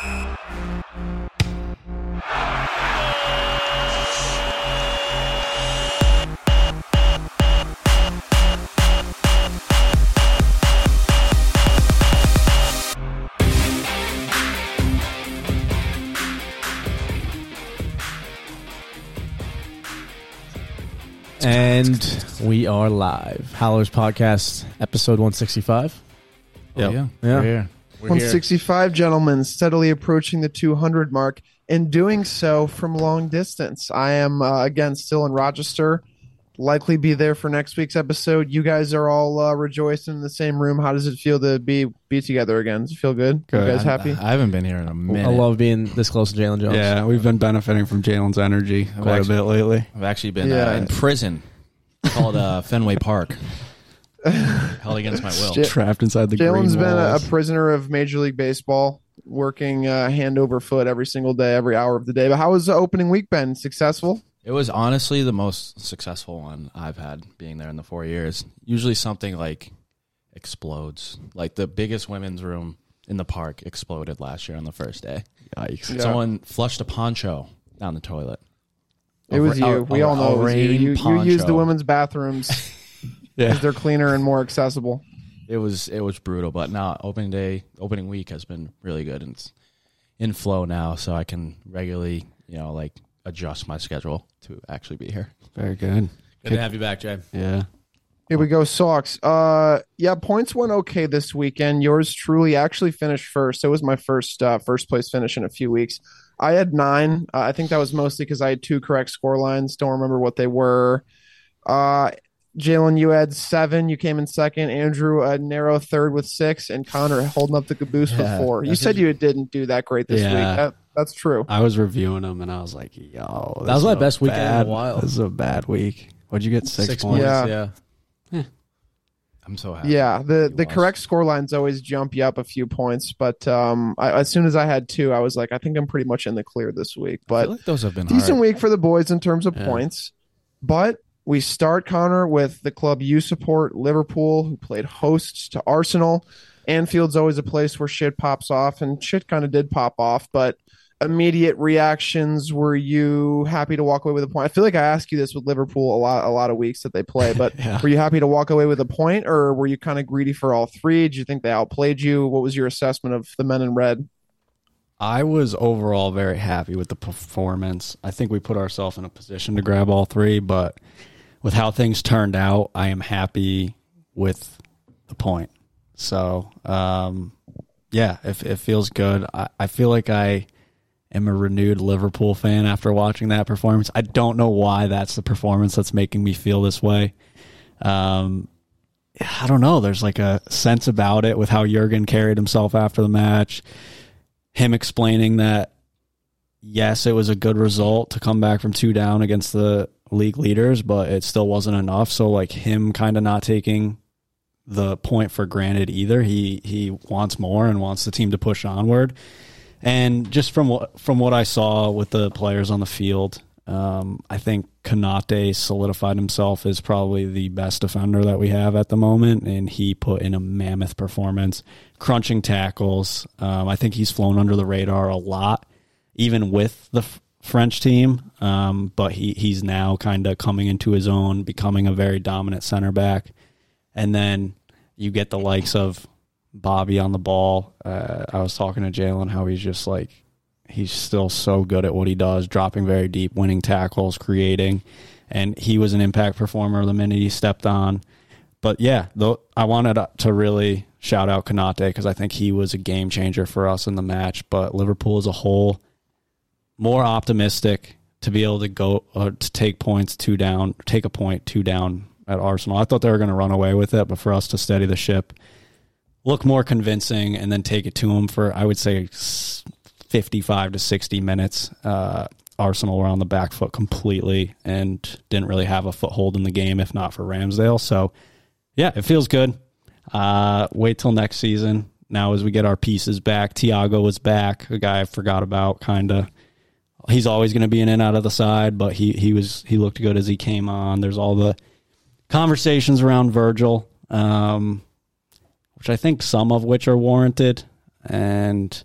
And we are live. Howlers Podcast, episode 165. Oh, yeah. Yeah. We're here. 165 gentlemen steadily approaching the 200 mark and doing so from long distance. I am uh, again still in Rochester. Likely be there for next week's episode. You guys are all uh, rejoicing in the same room. How does it feel to be be together again? Does it feel good? You guys happy? I, I haven't been here in a minute. I love being this close to Jalen Jones. Yeah, we've been benefiting from Jalen's energy quite a bit lately. I've actually been Yeah. uh, in prison called uh, Fenway Park. Held against my will. Trapped inside the Jalen's green been a, a prisoner of Major League Baseball, working uh, hand over foot every single day, every hour of the day. But how was the opening week been? Successful? It was honestly the most successful one I've had being there in the four years. Usually something like explodes. Like the biggest women's room in the park exploded last year on the first day. Yikes. Yeah. Someone flushed a poncho down the toilet. It was you. a- we a- all know it was you. rain You, you poncho. use the women's bathrooms Yeah. they're cleaner and more accessible. It was it was brutal, but now opening day, opening week has been really good and it's in flow now, so I can regularly, you know, like adjust my schedule to actually be here. Very good. Good to have you back, Jay. Yeah. Here we go, Sox. Uh, yeah, points went okay this weekend. Yours truly actually finished first. It was my first uh, first place finish in a few weeks. I had nine. Uh, I think that was mostly because I had two correct score lines. Don't remember what they were. Uh, Jalen, you had seven. You came in second. Andrew, a narrow third with six, and Connor holding up the caboose Yeah, with four. You said you didn't do that great this Yeah. week. That, that's true. I was reviewing them and I was like, yo. That was my is best weekend in a while. This is a bad week. What'd you get? Six, Six points. points. Yeah. Yeah. I'm so happy. Yeah, the the was. correct score lines always jump you up a few points, but um, I, as soon as I had two, I was like, I think I'm pretty much in the clear this week. I feel But like those have been decent hard. week for the boys in terms of Yeah. points. But we start Connor with the club you support, Liverpool, who played hosts to Arsenal. Anfield's always a place where shit pops off, and shit kind of did pop off. But immediate reactions were you happy to walk away with a point? I feel like I ask you this with Liverpool a lot, a lot of weeks that they play, but Yeah. were you happy to walk away with a point, or were you kind of greedy for all three? Did you think they outplayed you? What was your assessment of the men in red? I was overall very happy with the performance. I think we put ourselves in a position to grab all three, but with how things turned out, I am happy with the point. So, um, yeah, it, it feels good. I, I feel like I am a renewed Liverpool fan after watching that performance. I don't know why that's the performance that's making me feel this way. Um, I don't know. There's like a sense about it with how Jurgen carried himself after the match him explaining that yes, it was a good result to come back from two down against the league leaders, but it still wasn't enough. So like him kind of not taking the point for granted either. He he wants more and wants the team to push onward. And just from what from what I saw with the players on the field, um, I think Konate solidified himself as probably the best defender that we have at the moment, and he put in a mammoth performance, crunching tackles. Um, I think he's flown under the radar a lot, even with the French team. Um, but he he's now kind of coming into his own, becoming a very dominant center back. And then you get the likes of Bobby on the ball. Uh, I was talking to Jalen how he's just like he's still so good at what he does, dropping very deep, winning tackles, creating, and he was an impact performer the minute he stepped on. But yeah, though I wanted to really shout out Konate because I think he was a game changer for us in the match. But Liverpool as a whole, more optimistic to be able to go uh, to take points two down, take a point two down at Arsenal. I thought they were going to run away with it, but for us to steady the ship, look more convincing and then take it to him for I would say 55 to 60 minutes. Uh, Arsenal were on the back foot completely and didn't really have a foothold in the game if not for Ramsdale. So yeah, it feels good. Uh, wait till next season. Now as we get our pieces back, Thiago was back, a guy I forgot about kind of he's always going to be an in out of the side, but he he was he looked good as he came on. There's all the conversations around Virgil, um, which I think some of which are warranted, and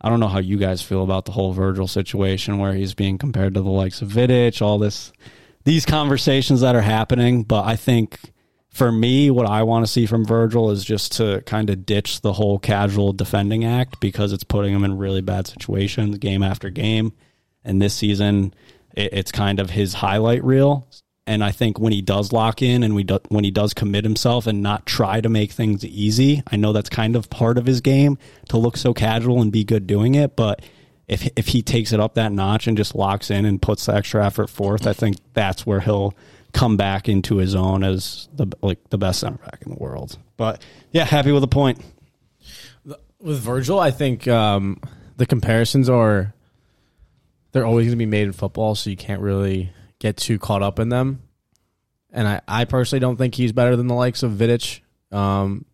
I don't know how you guys feel about the whole Virgil situation where he's being compared to the likes of Vidic, all this these conversations that are happening, but I think for me, what I want to see from Virgil is just to kind of ditch the whole casual defending act because it's putting him in really bad situations game after game. And this season, it, it's kind of his highlight reel. And I think when he does lock in and we do, when he does commit himself and not try to make things easy, I know that's kind of part of his game to look so casual and be good doing it. But if if he takes it up that notch and just locks in and puts the extra effort forth, I think that's where he'll come back into his own as the like the best center back in the world. But yeah, happy with the point. With Virgil, I think um, the comparisons are they're always going to be made in football, so you can't really get too caught up in them. And I, I personally don't think he's better than the likes of Vidic. Um,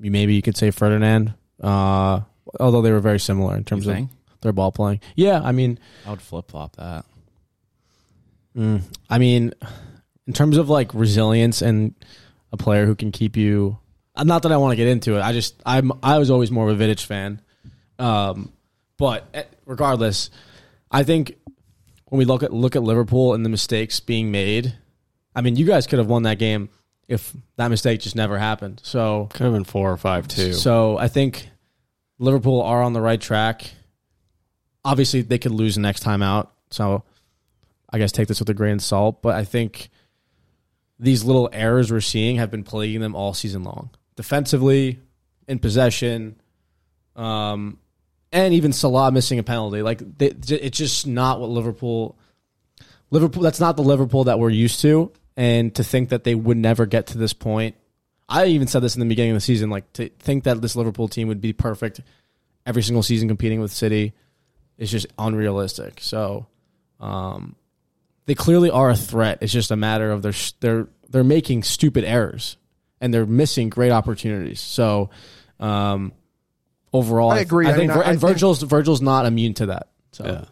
maybe you could say Ferdinand, uh, although they were very similar in terms of their ball playing. Yeah, I mean, I would flip flop that. mm, I mean, in terms of like resilience and a player who can keep you. uh, Not that I want to get into it. I just I'm I was always more of a Vidic fan. Um, but eh, regardless, I think when we look at look at Liverpool and the mistakes being made, I mean, you guys could have won that game if that mistake just never happened. So Could have been four or five too. so I think Liverpool are on the right track. Obviously, they could lose the next time out. So I guess take this with a grain of salt. But I think these little errors we're seeing have been plaguing them all season long. Defensively, in possession, um, and even Salah missing a penalty. Like they, it's just not what Liverpool. Liverpool. That's not the Liverpool that we're used to. And to think that they would never get to this point I even said this in the beginning of the season. Like to think that this Liverpool team would be perfect every single season competing with City is just unrealistic. So, um, they clearly are a threat. It's just a matter of they're they're they're making stupid errors and they're missing great opportunities. So, um, overall, I agree. I, I think mean, Vir- I and think- Virgil's Virgil's not immune to that. So, yeah.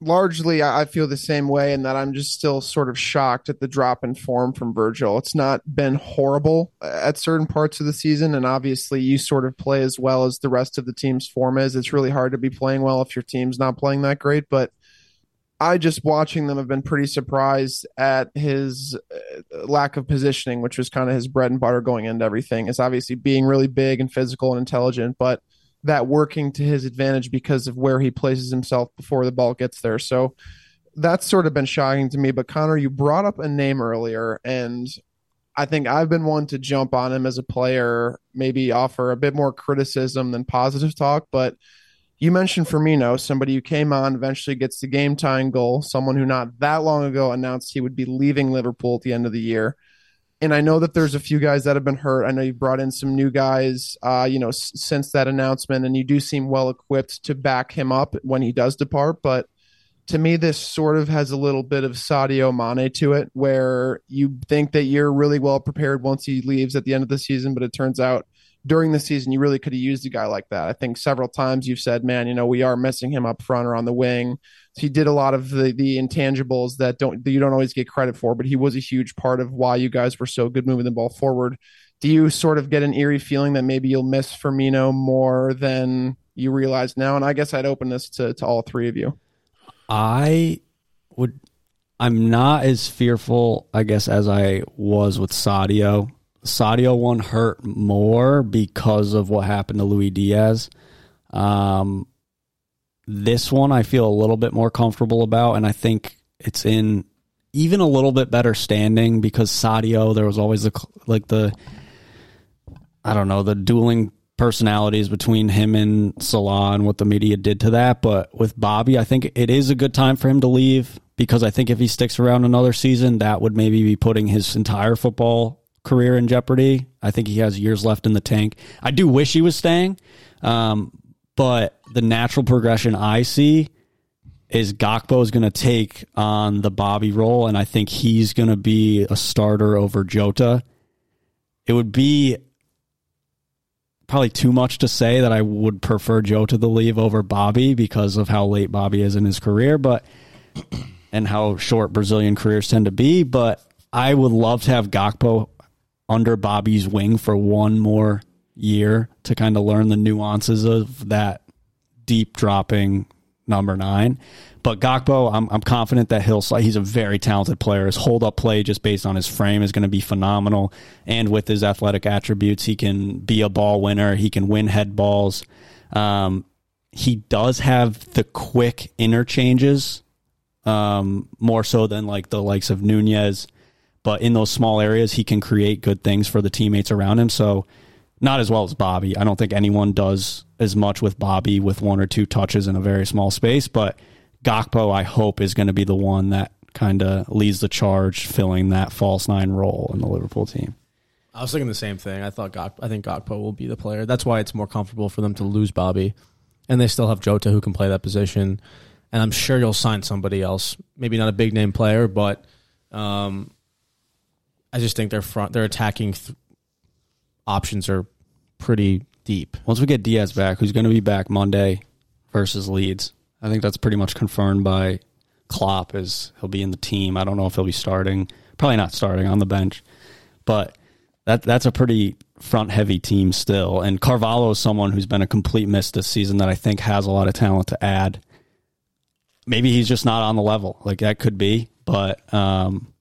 largely I I feel the same way in that I'm just still sort of shocked at the drop in form from Virgil. It's not been horrible uh, at certain parts of the season, and obviously you sort of play as well as the rest of the team's form is. It's really hard to be playing well if your team's not playing that great, but I just watching them have been pretty surprised at his uh, lack of positioning, which was kind of his bread and butter going into everything. Is obviously being really big and physical and intelligent, but that working to his advantage because of where he places himself before the ball gets there. So that's sort of been shocking to me. But Connor, you brought up a name earlier, and I think I've been one to jump on him as a player, maybe offer a bit more criticism than positive talk. But you mentioned Firmino, somebody who came on, eventually gets the game tying goal, someone who not that long ago announced he would be leaving Liverpool at the end of the year. And I know that there's a few guys that have been hurt. I know you brought in some new guys, uh, you know, s- since that announcement, and you do seem well equipped to back him up when he does depart. But to me, this sort of has a little bit of Sadio Mane to it, where you think that you're really well prepared once he leaves at the end of the season, but it turns out during the season you really could have used a guy like that. I think several times you've said, "Man, you know, we are missing him up front or on the wing." he did a lot of the the intangibles that don't that you don't always get credit for, but he was a huge part of why you guys were so good moving the ball forward. Do you sort of get an eerie feeling that maybe you'll miss Firmino more than you realize now? And I guess I'd open this to, to all three of you. I would. I'm not as fearful, I guess, as I was with Sadio. Sadio one hurt more because of what happened to Luis Diaz. Um, this one I feel a little bit more comfortable about, and I think it's in even a little bit better standing because Sadio. There was always the like the I don't know the dueling personalities between him and Salah and what the media did to that. But with Bobby, I think it is a good time for him to leave because I think if he sticks around another season, that would maybe be putting his entire football career in jeopardy. I think he has years left in the tank. I do wish he was staying, um, but the natural progression I see is Gakpo is going to take on the Bobby role, and I think he's going to be a starter over Jota. It would be probably too much to say that I would prefer Jota to the leave over Bobby because of how late Bobby is in his career, but and how short Brazilian careers tend to be. But I would love to have Gakpo under Bobby's wing for one more year to kind of learn the nuances of that deep dropping number nine. But Gakpo, I'm, I'm confident that he'll. He's a very talented player. His hold up play, just based on his frame, is going to be phenomenal. And with his athletic attributes, he can be a ball winner. He can win head balls. Um, he does have the quick interchanges, um, more so than like the likes of Nunez. But in those small areas, he can create good things for the teammates around him. So not as well as Bobby. I don't think anyone does as much with Bobby with one or two touches in a very small space, but Gakpo, I hope, is going to be the one that kind of leads the charge, filling that false nine role in the Liverpool team. I was thinking the same thing. I thought Gak, I think Gakpo will be the player. That's why it's more comfortable for them to lose Bobby, and they still have Jota who can play that position. And I'm sure you'll sign somebody else, maybe not a big name player, but um, I just think their front, their attacking th- options are pretty deep. Once we get Diaz back, who's going to be back Monday versus Leeds, I think that's pretty much confirmed by Klopp as he'll be in the team. I don't know if he'll be starting, probably not starting on the bench, but that that's a pretty front heavy team still. And Carvalho is someone who's been a complete miss this season that I think has a lot of talent to add. Maybe he's just not on the level. Like that could be, but um,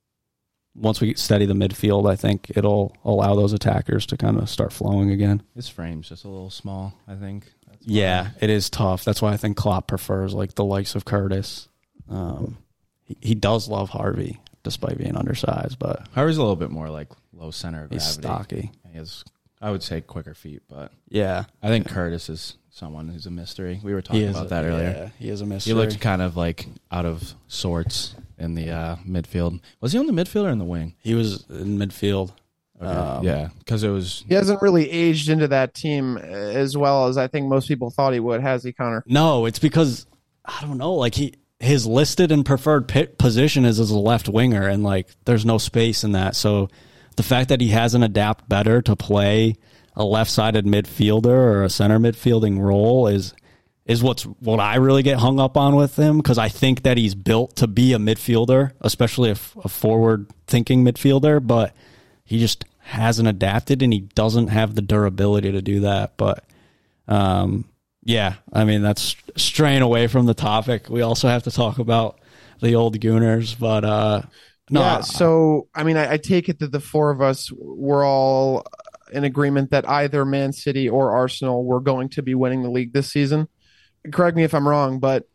once we steady the midfield, I think it'll allow those attackers to kind of start flowing again. His frame's just a little small, I think. Yeah, it is tough. That's why I think Klopp prefers like the likes of Curtis. Um, he, he does love Harvey despite being undersized, but Harvey's a little bit more like low center of gravity. he's stocky. He has, I would say, quicker feet, but Yeah, I think Curtis is someone who's a mystery. We were talking about that earlier. Yeah, he is a mystery. He looked kind of like out of sorts in the uh, midfield. Was he on the midfield or in the wing? he was in midfield. Um, yeah, because it was. He hasn't really aged into that team as well as I think most people thought he would, has he, Connor? No, it's because I don't know. Like he his listed and preferred pit position is as a left winger, and like there's no space in that. So the fact that he hasn't adapted better to play a left sided midfielder or a center midfielding role is is what's what I really get hung up on with him because I think that he's built to be a midfielder, especially a, a forward thinking midfielder, but he just hasn't adapted and he doesn't have the durability to do that. But um, yeah, I mean that's straying away from the topic. We also have to talk about the old Gooners, but uh, no, yeah. So, I mean, I, I take it that the four of us were all in agreement that either Man City or Arsenal were going to be winning the league this season. Correct me if I'm wrong, but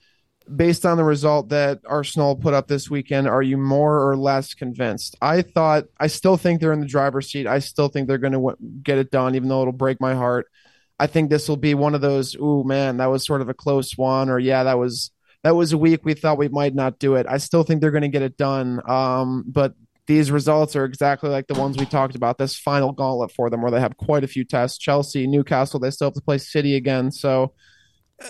based on the result that Arsenal put up this weekend, are you more or less convinced? I thought, I still think they're in the driver's seat. I still think they're going to w- get it done, even though it'll break my heart. I think this will be one of those, ooh, man, that was sort of a close one, or yeah, that was that was a week we thought we might not do it. I still think they're going to get it done. Um, but these results are exactly like the ones we talked about. This final gauntlet for them, where they have quite a few tests: Chelsea, Newcastle. They still have to play City again, so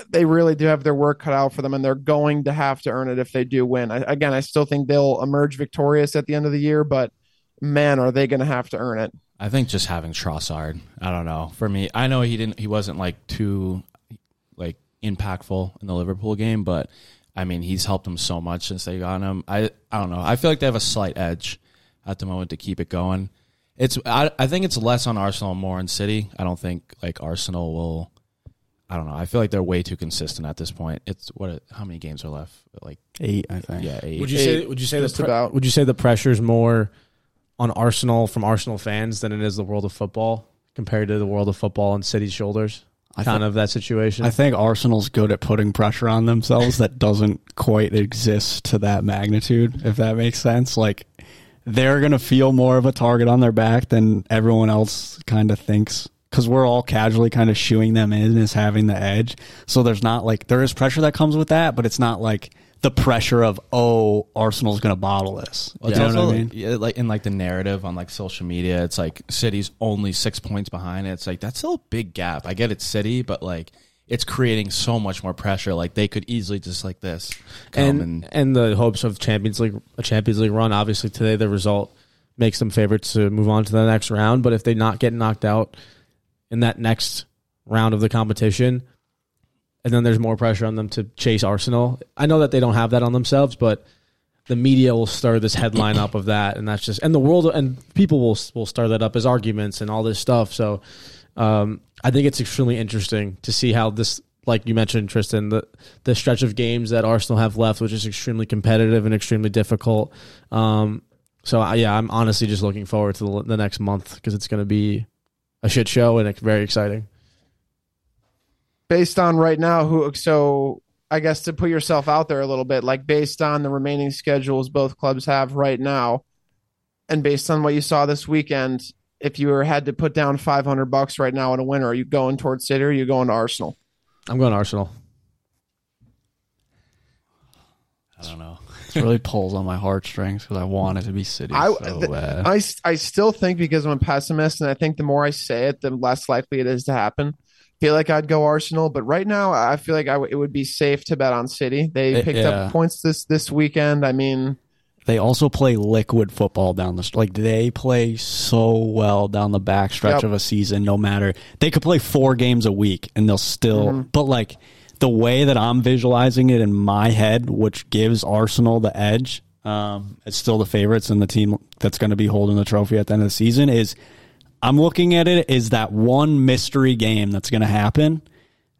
they really do have their work cut out for them, and they're going to have to earn it if they do win. I, again, I still think they'll emerge victorious at the end of the year, but man, are they going to have to earn it? I think just having Trossard. I don't know. For me, I know he didn't. He wasn't like too like impactful in the Liverpool game, but I mean, he's helped them so much since they got him. I I don't know. I feel like they have a slight edge at the moment to keep it going. It's I I think it's less on Arsenal, more on City. I don't think like Arsenal will. I don't know. I feel like they're way too consistent at this point. It's what? How many games are left? Like eight, I think. yeah, eight. Would you Eight, say? Would you say the just pre- about. Would you say the pressure's more on Arsenal from Arsenal fans than it is the world of football compared to the world of football on City's shoulders? I kind thi- of that situation. I think Arsenal's good at putting pressure on themselves that doesn't quite exist to that magnitude, if that makes sense. Like they're going to feel more of a target on their back than everyone else kind of thinks because we're all casually kind of shooing them in as having the edge. So there's not like, there is pressure that comes with that, but it's not like the pressure of oh Arsenal's going to bottle this. Well, you know it's what I mean? yeah, like in like the narrative on like social media, it's like City's only six points behind. It's like that's still a big gap. I get it's City, but like it's creating so much more pressure. Like they could easily just like this come and, and, and the hopes of Champions League a Champions League run. Obviously, today the result makes them favorites to move on to the next round. But if they not get knocked out in that next round of the competition, and then there's more pressure on them to chase Arsenal. I know that they don't have that on themselves, but the media will stir this headline up of that, and that's just and the world and people will will stir that up as arguments and all this stuff. So um, I think it's extremely interesting to see how this, like you mentioned, Tristan, the the stretch of games that Arsenal have left, which is extremely competitive and extremely difficult. Um, so I, yeah, I'm honestly just looking forward to the, the next month because it's going to be a shit show and it's very exciting. based on right now who so I guess to put yourself out there a little bit, like based on the remaining schedules both clubs have right now, and based on what you saw this weekend, if you were had to put down five hundred bucks right now on a winner, are you going towards City or are you going to Arsenal? I'm going to Arsenal. I don't know. Really pulls on my heartstrings because I want it to be City I, so bad. I I still think because I'm a pessimist, and I think the more I say it, the less likely it is to happen. Feel like I'd go Arsenal, but right now I feel like I w- it would be safe to bet on City. They Eh, picked yeah. up points this this weekend. I mean, they also play liquid football down the like they play so well down the back stretch Yep. of a season no matter they could play four games a week and they'll still Mm-hmm. but like the way that i'm visualizing it in my head which gives arsenal the edge um, it's still the favorites and the team that's going to be holding the trophy at the end of the season is i'm looking at it is that one mystery game that's going to happen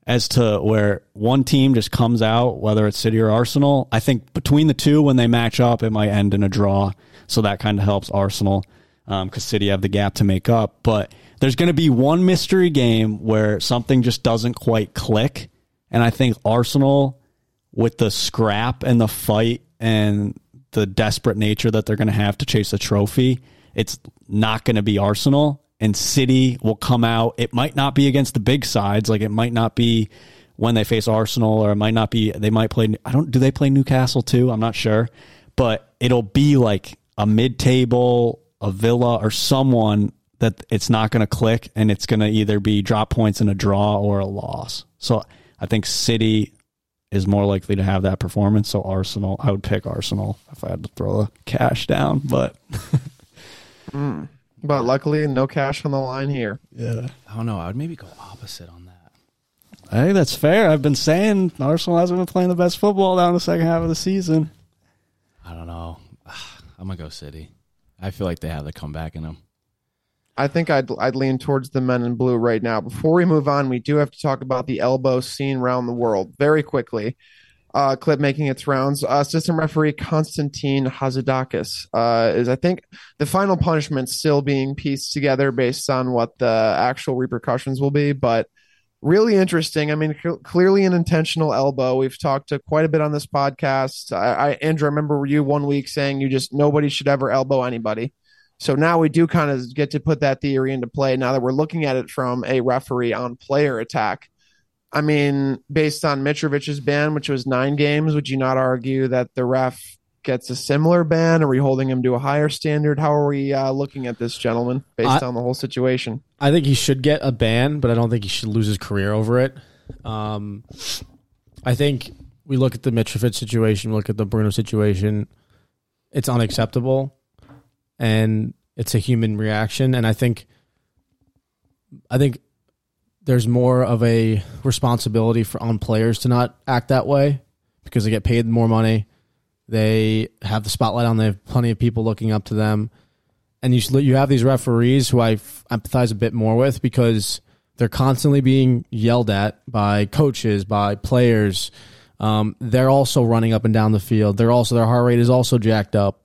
as to where one team just comes out, whether it's City or Arsenal. I think between the two, when they match up, it might end in a draw. So that kind of helps Arsenal because City have the gap to make up. But there's going to be one mystery game where something just doesn't quite click. And I think Arsenal, with the scrap and the fight and the desperate nature that they're going to have to chase a trophy, it's not going to be Arsenal. And City will come out. It might not be against the big sides, like it might not be when they face Arsenal, or it might not be. They might play. I don't. Do they play Newcastle too? I'm not sure, but it'll be like a mid-table, a Villa, or someone that it's not going to click, and it's going to either be drop points in a draw or a loss. So I think City is more likely to have that performance. So Arsenal, I would pick Arsenal if I had to throw a cash down, but mm. but luckily no cash on the line here. yeah. I don't know. I would maybe go opposite on that. Hey, that's fair. I've been saying Arsenal hasn't been playing the best football down the second half of the season. I don't know. I'm gonna go City. I feel like they have the comeback in them. I think I'd I'd lean towards the men in blue right now. Before we move on, we do have to talk about the elbow scene around the world very quickly. Uh, clip making its rounds. Uh, assistant referee Konstantin Hatzidakis uh, is, I think, the final punishment still being pieced together based on what the actual repercussions will be. But really interesting. I mean, cl- clearly an intentional elbow. We've talked to quite a bit on this podcast. I, I Andrew, I remember you one week saying you just nobody should ever elbow anybody. So now we do kind of get to put that theory into play now that we're looking at it from a referee on player attack. I mean, based on Mitrovic's ban, which was nine games, would you not argue that the ref gets a similar ban? Are we holding him to a higher standard? How are we uh, looking at this gentleman based I- on the whole situation? I think he should get a ban, but I don't think he should lose his career over it. Um, I think we look at the Mitrovic situation, look at the Bruno situation. It's unacceptable, and it's a human reaction. And I think, I think there's more of a responsibility for on players to not act that way because they get paid more money. They have the spotlight on. They have plenty of people looking up to them and you you have these referees who I empathize a bit more with because they're constantly being yelled at by coaches, by players. Um, they're also running up and down the field. They're also their heart rate is also jacked up.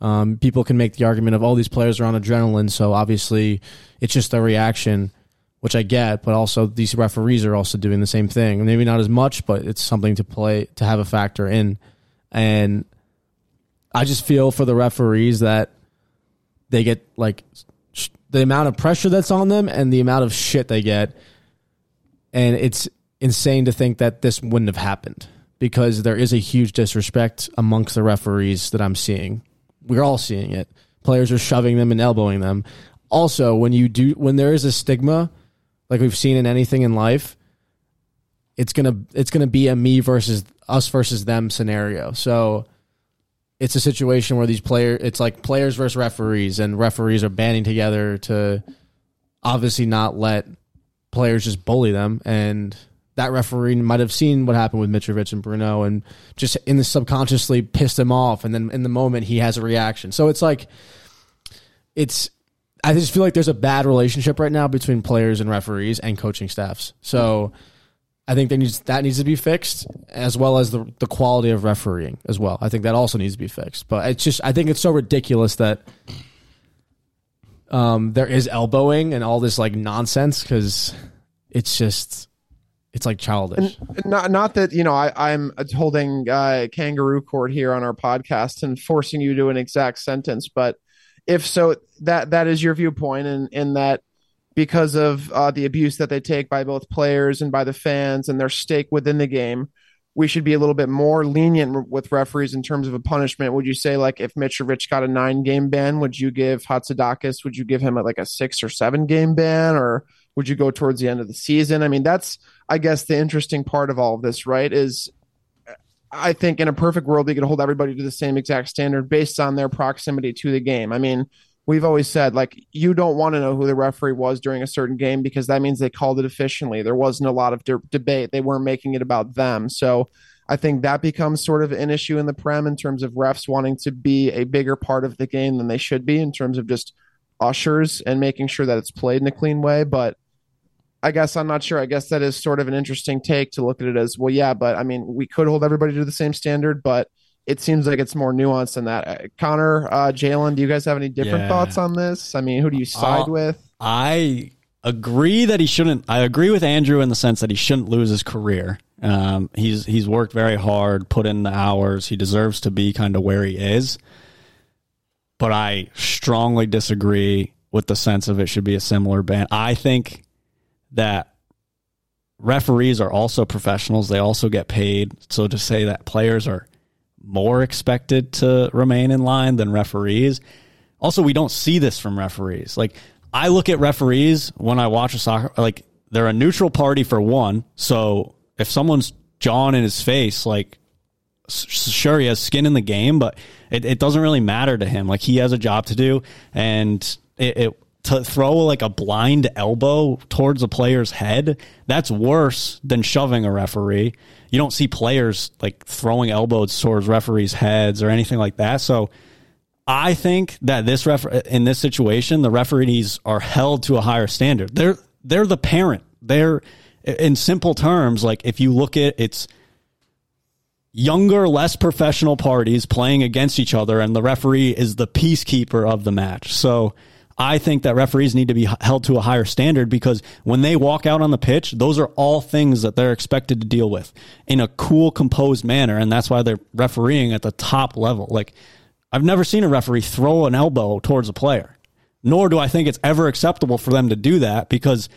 Um, people can make the argument of, oh, these players are on adrenaline, so obviously it's just a reaction, which I get. But also these referees are also doing the same thing. Maybe not as much, but it's something to play to have a factor in. And I just feel for the referees that they get like the amount of pressure that's on them and the amount of shit they get and it's insane to think that this wouldn't have happened because there is a huge disrespect amongst the referees that I'm seeing. We're all seeing it. Players are shoving them and elbowing them. Also, when you do when there is a stigma, like we've seen in anything in life, it's gonna it's gonna be a me versus us versus them scenario. So it's a situation where these players it's like players versus referees and referees are banding together to obviously not let players just bully them and that referee might have seen what happened with Mitrovic and Bruno and just in the subconsciously pissed him off and then in the moment he has a reaction. So it's like it's I just feel like there's a bad relationship right now between players and referees and coaching staffs. So I think that needs that needs to be fixed as well as the the quality of refereeing as well. I think that also needs to be fixed. But it's just I think it's so ridiculous that um there is elbowing and all this like nonsense cuz it's just it's like childish. And not not that you know I, I'm holding uh, kangaroo court here on our podcast and forcing you to an exact sentence, but if so, that that is your viewpoint, and in, that because of uh, the abuse that they take by both players and by the fans and their stake within the game, we should be a little bit more lenient with referees in terms of a punishment. Would you say like if Mitrovic got a nine game ban, would you give Hatzidakis, would you give him like a six or seven game ban, or would you go towards the end of the season? I mean, that's I guess the interesting part of all of this, right? Is uh, I think in a perfect world, we could hold everybody to the same exact standard based on their proximity to the game. I mean, we've always said like you don't want to know who the referee was during a certain game because that means they called it efficiently. There wasn't a lot of de- debate. They weren't making it about them. So I think that becomes sort of an issue in the prem in terms of refs wanting to be a bigger part of the game than they should be in terms of just ushers and making sure that it's played in a clean way. But I guess I'm not sure. I guess that is sort of an interesting take to look at it as well. Yeah, but I mean, we could hold everybody to the same standard, but it seems like it's more nuanced than that. Uh, Connor, uh, Jalen, do you guys have any different Yeah. thoughts on this? I mean, who do you side Uh, with? I agree that he shouldn't. I agree with Andrew in the sense that he shouldn't lose his career. Um, he's he's worked very hard, put in the hours. He deserves to be kind of where he is. But I strongly disagree with the sense of it should be a similar ban. I think that referees are also professionals. They also get paid. So to say that players are more expected to remain in line than referees. Also, we don't see this from referees. Like I look at referees when I watch a soccer like they're a neutral party for one. So if someone's jawing in his face, like sure he has skin in the game, but it, it doesn't really matter to him. Like he has a job to do, and it, it to throw like a blind elbow towards a player's head that's worse than shoving a referee. You don't see players like throwing elbows towards referees' heads or anything like that. So. I think that this ref in this situation, the referees are held to a higher standard. They're they're the parent. They're in simple terms, like if you look at it's younger, less professional parties playing against each other, and the referee is the peacekeeper of the match. So I think that referees need to be held to a higher standard because when they walk out on the pitch, those are all things that they're expected to deal with in a cool, composed manner, and that's why they're refereeing at the top level. Like I've never seen a referee throw an elbow towards a player, nor do I think it's ever acceptable for them to do that because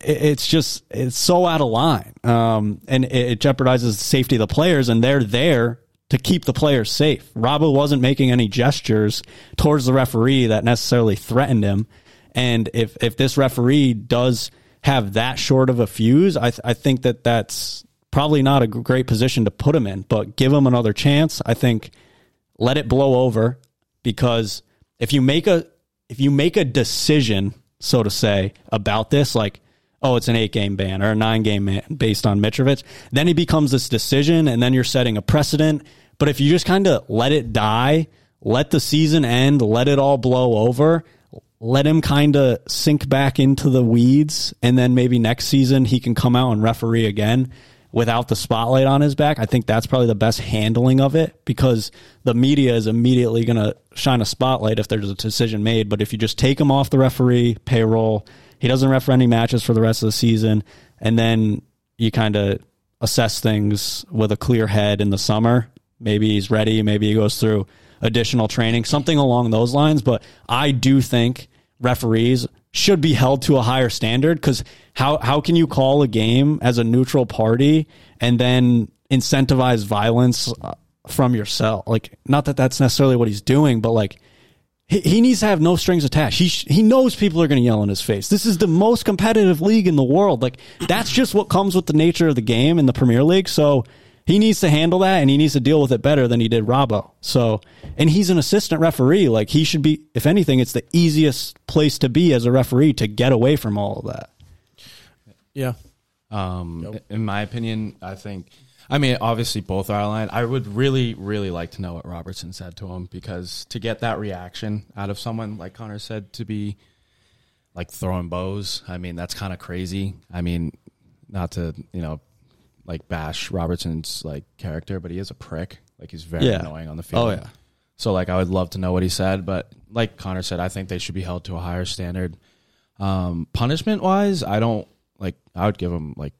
it's just it's so out of line, um, and it, jeopardizes the safety of the players, and they're there to keep the players safe. Robbo wasn't making any gestures towards the referee that necessarily threatened him, and if if this referee does have that short of a fuse, I th- I think that that's probably not a great position to put him in, but give him another chance. I think let it blow over because if you make a if you make a decision so to say about this like oh it's an eight game ban or a nine game ban based on Mitrovic then it becomes this decision and then you're setting a precedent but if you just kind of let it die let the season end let it all blow over let him kind of sink back into the weeds and then maybe next season he can come out and referee again without the spotlight on his back. I think that's probably the best handling of it because the media is immediately going to shine a spotlight if there's a decision made. But if you just take him off the referee payroll, he doesn't referee any matches for the rest of the season, and then you kind of assess things with a clear head in the summer. Maybe he's ready. Maybe he goes through additional training, something along those lines. But I do think referees should be held to a higher standard because how how can you call a game as a neutral party and then incentivize violence uh, from yourself. Like, not that that's necessarily what he's doing, but like, he, he needs to have no strings attached. He sh- he knows people are going to yell in his face. This is the most competitive league in the world. Like, that's just what comes with the nature of the game in the Premier League. So he needs to handle that and he needs to deal with it better than he did Robbo. So, and he's an assistant referee. Like, he should be, if anything, it's the easiest place to be as a referee to get away from all of that. Yeah. Um, in my opinion, I think. I mean, obviously both are aligned. I would really, really like to know what Robertson said to him because to get that reaction out of someone like Connor said to be like throwing bows. I mean, that's kind of crazy. I mean, not to you know like bash Robertson's like character, but he is a prick. Like he's very Yeah. annoying on the field. Oh, yeah. So like I would love to know what he said, but like Connor said, I think they should be held to a higher standard. Um, punishment wise, I don't like. I would give him like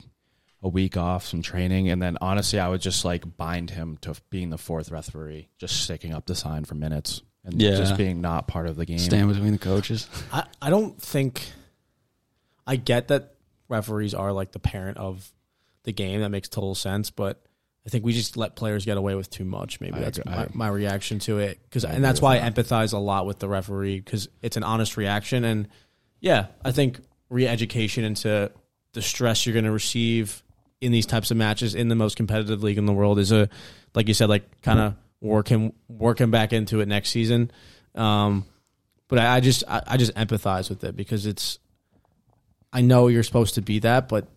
a week off, some training, and then honestly, I would just like bind him to being the fourth referee, just sticking up the sign for minutes and Yeah. just being not part of the game. Stand between the coaches. I, I don't think I get that referees are like the parent of the game. That makes total sense, but I think we just let players get away with too much. Maybe I that's agree. my, I- my reaction to it. Because and that's why with I empathize a lot with the referee because it's an honest reaction. And yeah, I think re-education into the stress you're going to receive in these types of matches in the most competitive league in the world is a like you said like kind of work him work him back into it next season. Um, but I, I just I, I just empathize with it because it's I know you're supposed to be that, but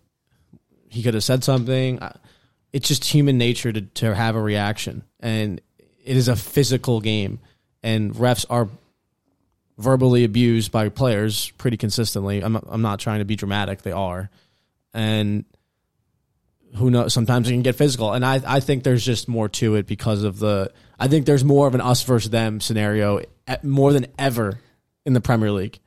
he could have said something. It's just human nature to to have a reaction, and it is a physical game, and refs are verbally abused by players pretty consistently. I'm not, I'm not trying to be dramatic; they are, and who knows? Sometimes it can get physical, and I I think there's just more to it because of the. I think there's more of an us versus them scenario at, more than ever in the Premier League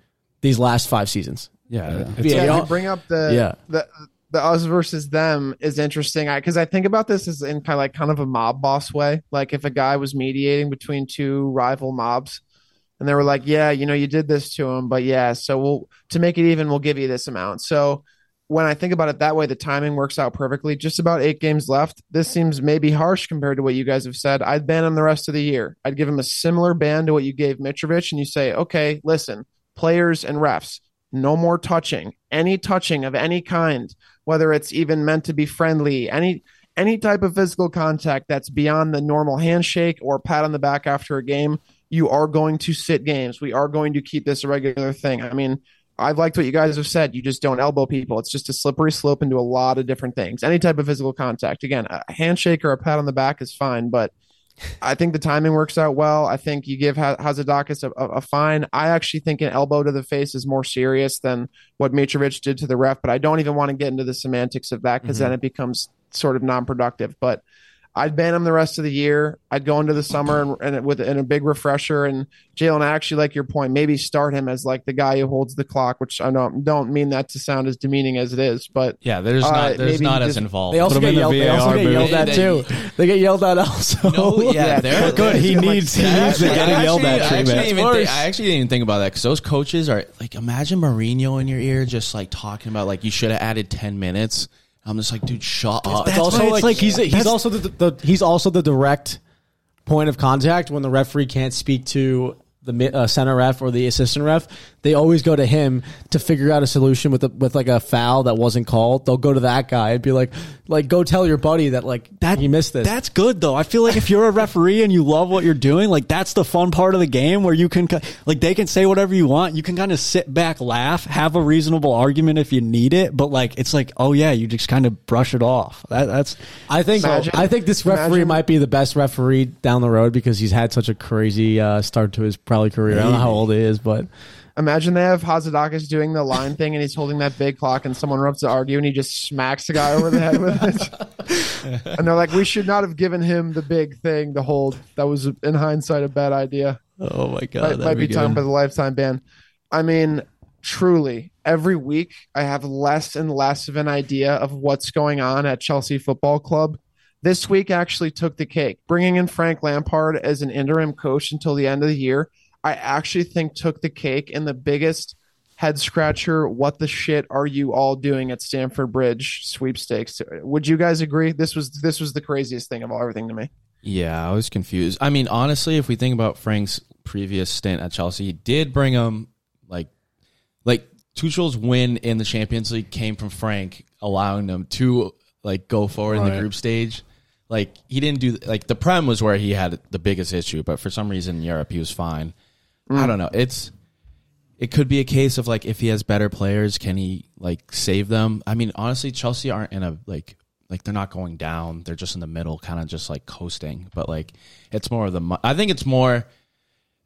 these last five seasons. Yeah, Yeah, yeah, you you know- bring up the Yeah. the the us versus them is interesting. I because I think about this as in kind of like kind of a mob boss way. Like if a guy was mediating between two rival mobs, and they were like, "Yeah, you know, you did this to him, but yeah, so we'll to make it even, we'll give you this amount." So when I think about it that way, the timing works out perfectly. Just about eight games left. This seems maybe harsh compared to what you guys have said. I'd ban him the rest of the year. I'd give him a similar ban to what you gave Mitrovic, and you say, okay, listen, players and refs, no more touching. Any touching of any kind, whether it's even meant to be friendly, any any type of physical contact that's beyond the normal handshake or pat on the back after a game, you are going to sit games. We are going to keep this a regular thing. I mean, I've liked what you guys have said. You just don't elbow people. It's just a slippery slope into a lot of different things. Any type of physical contact. Again, a handshake or a pat on the back is fine, but I think the timing works out well. I think you give Ha- Hatzidakis a, a, a fine. I actually think an elbow to the face is more serious than what Mitrovic did to the ref, but I don't even want to get into the semantics of that because then mm-hmm. it becomes sort of non-productive. But I'd ban him the rest of the year. I'd go into the summer and, and with and a big refresher. And Jalen, I actually like your point. Maybe start him as like the guy who holds the clock, which I don't don't mean that to sound as demeaning as it is, but yeah. There's Uh, not there's maybe not as involved. They also get in the yelled. They also get yelled at too. They get yelled at also. No, yeah, Yeah, they're Good. He needs he needs to I get actually- yelled at I actually, treatment. think, I actually didn't even think about that because those coaches are like, imagine Mourinho in your ear just like talking about like you should have added ten minutes. I'm just like, dude, shut up. it's also why like, like- he's he's that's- also the, the he's also the direct point of contact when the referee can't speak to the uh, center ref or the assistant ref. They always go to him to figure out a solution with a, with like a foul that wasn't called. They'll go to that guy and be like, like go tell your buddy that like that he missed this. That's good though. I feel like if you're a referee and you love what you're doing, like that's the fun part of the game where you can like they can say whatever you want. You can kind of sit back, laugh, have a reasonable argument if you need it, but like it's like, oh yeah, you just kind of brush it off. That, that's I think Imagine- I think this referee imagine- might be the best referee down the road because he's had such a crazy uh, start to his probably career. I don't know how old he is, but Imagine they have Hatzidakis doing the line thing and he's holding that big clock and someone erupts to argue and he just smacks the guy over the head with it. and they're like, we should not have given him the big thing to hold. That was, in hindsight, a bad idea. oh my god, might, might be, be time for the lifetime ban. I mean, truly, every week I have less and less of an idea of what's going on at Chelsea Football Club. This week actually took the cake. Bringing in Frank Lampard as an interim coach until the end of the year, I actually think took the cake in the biggest head scratcher. What the shit are you all doing at Stamford Bridge sweepstakes? Would you guys agree? This was this was the craziest thing of all everything to me. Yeah, I was confused. I mean, honestly, if we think about Frank's previous stint at Chelsea, he did bring him like like Tuchel's win in the Champions League came from Frank allowing them to like go forward in the Right. group stage. Like he didn't do like the Prem was where he had the biggest issue, but for some reason in Europe he was fine. Mm. I don't know. It's it could be a case of like if he has better players, can he like save them? I mean, honestly, Chelsea aren't in a like like they're not going down. They're just in the middle, kind of just like coasting. But like it's more of the. I think it's more.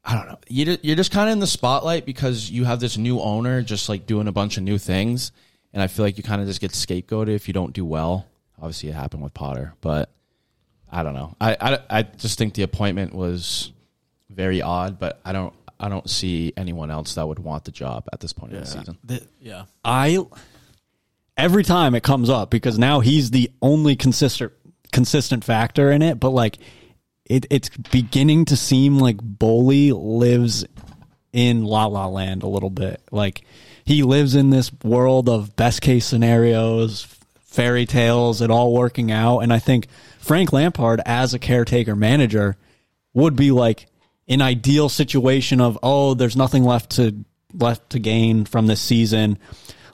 I don't know. You you're just kind of in the spotlight because you have this new owner just like doing a bunch of new things, and I feel like you kind of just get scapegoated if you don't do well. Obviously, it happened with Potter, but I don't know. I I, I just think the appointment was very odd, but I don't I don't see anyone else that would want the job at this point in the season. Yeah. I every time it comes up because now he's the only consistent consistent factor in it, but like it, it's beginning to seem like Boehly lives in La La Land a little bit. Like he lives in this world of best case scenarios, fairy tales, it all working out. And I think Frank Lampard as a caretaker manager would be like an ideal situation of oh, there's nothing left to left to gain from this season.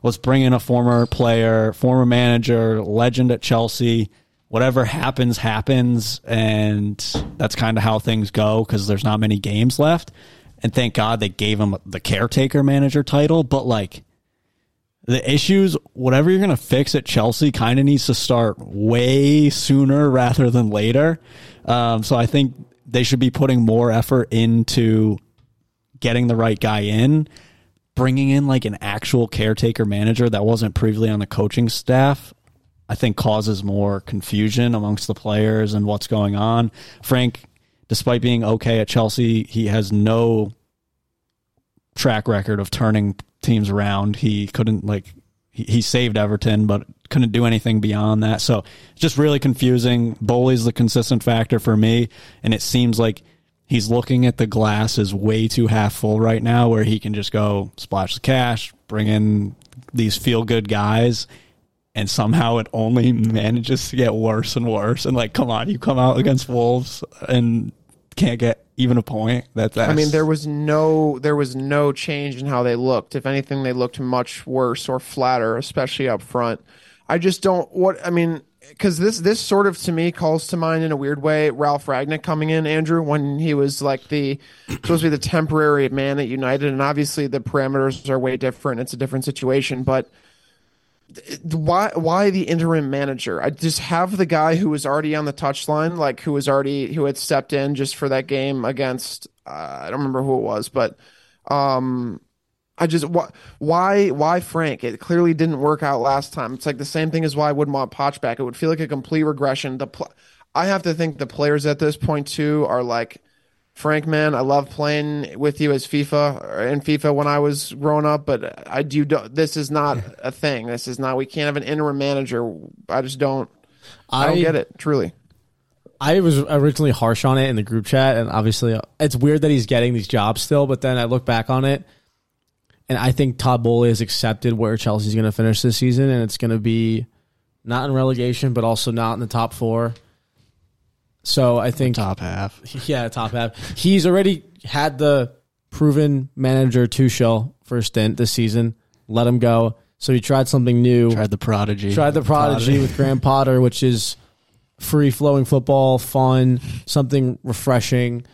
Let's bring in a former player, former manager, legend at Chelsea. Whatever happens, happens, and that's kind of how things go because there's not many games left. And thank God they gave him the caretaker manager title. But like the issues, whatever you're going to fix at Chelsea, kind of needs to start way sooner rather than later. Um, so I think they should be putting more effort into getting the right guy in, bringing in like an actual caretaker manager that wasn't previously on the coaching staff. I think causes more confusion amongst the players and what's going on. Frank, despite being okay at Chelsea, he has no track record of turning teams around. He couldn't like he, saved Everton, but couldn't do anything beyond that. So it's just really confusing. Boehly's the consistent factor for me, and it seems like he's looking at the glass as way too half full right now, where he can just go splash the cash, bring in these feel good guys. And somehow it only manages to get worse and worse. And like, come on, you come out against Wolves and can't get even a point. That that's, I mean, there was no there was no change in how they looked. If anything, they looked much worse or flatter, especially up front. I just don't what I mean because this this sort of to me calls to mind in a weird way Ralf Rangnick coming in Andrew when he was like the supposed to be the temporary man at United, and obviously the parameters are way different. It's a different situation, but why why the interim manager? I just have the guy who was already on the touchline, like who was already who had stepped in just for that game against uh, I don't remember who it was, but um I just why why Frank? It clearly didn't work out last time. It's like the same thing as why I wouldn't want Poch back. It would feel like a complete regression. The pl- I have to think the players at this point too are like Frank, man, I love playing with you as FIFA or in FIFA when I was growing up, but I do. This is not a thing. This is not. We can't have an interim manager. I just don't. I, don't get it. Truly. I was originally harsh on it in the group chat, and obviously uh, it's weird that he's getting these jobs still. But then I look back on it, and I think Todd Boehly has accepted where Chelsea's going to finish this season, and it's going to be not in relegation, but also not in the top four. So I think top half. yeah, top half. He's already had the proven manager Tuchel for a stint this season. Let him go. So he tried something new. Tried the prodigy. Tried the prodigy with Graham Potter, which is free flowing football, fun, something refreshing,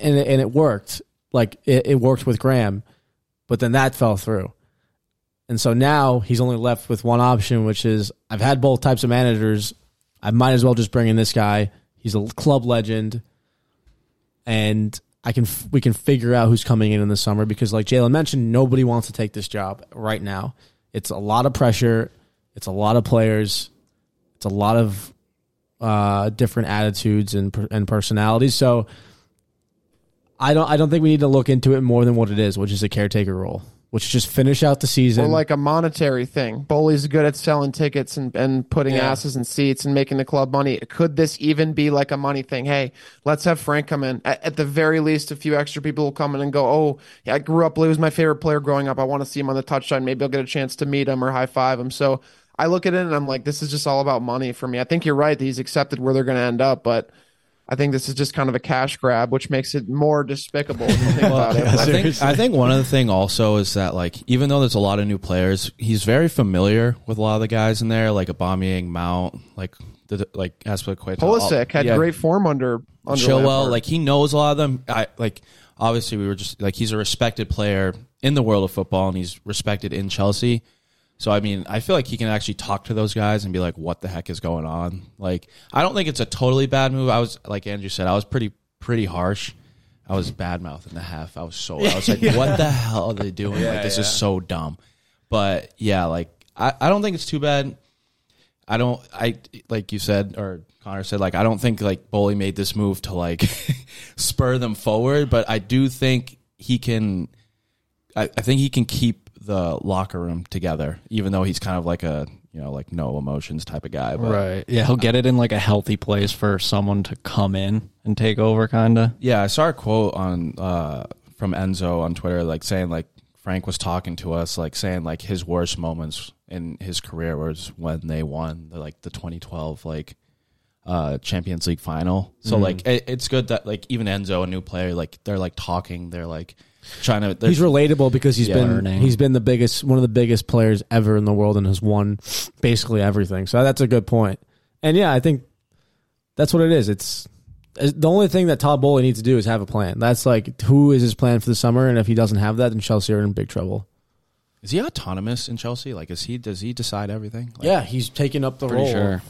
and it, and it worked. Like it, it worked with Graham, but then that fell through, and so now he's only left with one option, which is I've had both types of managers. I might as well just bring in this guy. He's a club legend, and I can we can figure out who's coming in in the summer because, like Jalen mentioned, nobody wants to take this job right now. It's a lot of pressure. It's a lot of players. It's a lot of uh, different attitudes and and personalities. So I don't I don't think we need to look into it more than what it is, which is a caretaker role. Which is just finish out the season. or like a monetary thing. Boehly's good at selling tickets and, and putting Yeah. asses in seats and making the club money. Could this even be like a money thing? Hey, let's have Frank come in. At, at the very least, a few extra people will come in and go, oh, yeah, I grew up, he was my favorite player growing up. I want to see him on the touchline. Maybe I'll get a chance to meet him or high five him. So I look at it and I'm like, this is just all about money for me. I think you're right that he's accepted where they're going to end up, but I think this is just kind of a cash grab, which makes it more despicable when you think about it. I think I think one other thing also is that like even though there's a lot of new players, he's very familiar with a lot of the guys in there, like Aubameyang, Mount, like the like Azpilicueta. Pulisic had Yeah, great form under, under Chilwell. Lampard. Like he knows a lot of them. I like obviously we were just like he's a respected player in the world of football and he's respected in Chelsea. So I mean, I feel like he can actually talk to those guys and be like, "What the heck is going on?" Like, I don't think it's a totally bad move. I was like Andrew said, I was pretty pretty harsh. I was bad mouth in the half. I was so I was like, "What the hell are they doing? like, this is so dumb." But yeah, like I, I don't think it's too bad. I don't I like you said or Connor said like I don't think like Boehly made this move to like spur them forward, but I do think he can I, I think he can keep the locker room together, even though he's kind of like a you know like no emotions type of guy. But Right. Yeah, he'll get it in like a healthy place for someone to come in and take over, kind of. yeah, I saw a quote on uh, from Enzo on Twitter, like saying like Frank was talking to us, like saying like his worst moments in his career was when they won the, like the 2012 like uh Champions League final. So like it, it's good that like even Enzo, a new player, like they're like talking, they're like trying to. He's relatable because he's Yeah. been he's been the biggest one of the biggest players ever in the world and has won basically everything. So that's a good point. And yeah, I think that's what it is. It's it's- the only thing that Todd Boehly needs to do is have a plan. That's like who is his plan for the summer, and if he doesn't have that, then Chelsea are in big trouble. is he autonomous in Chelsea? Like, is he does he decide everything? Like, Yeah, he's taking up the role. sure.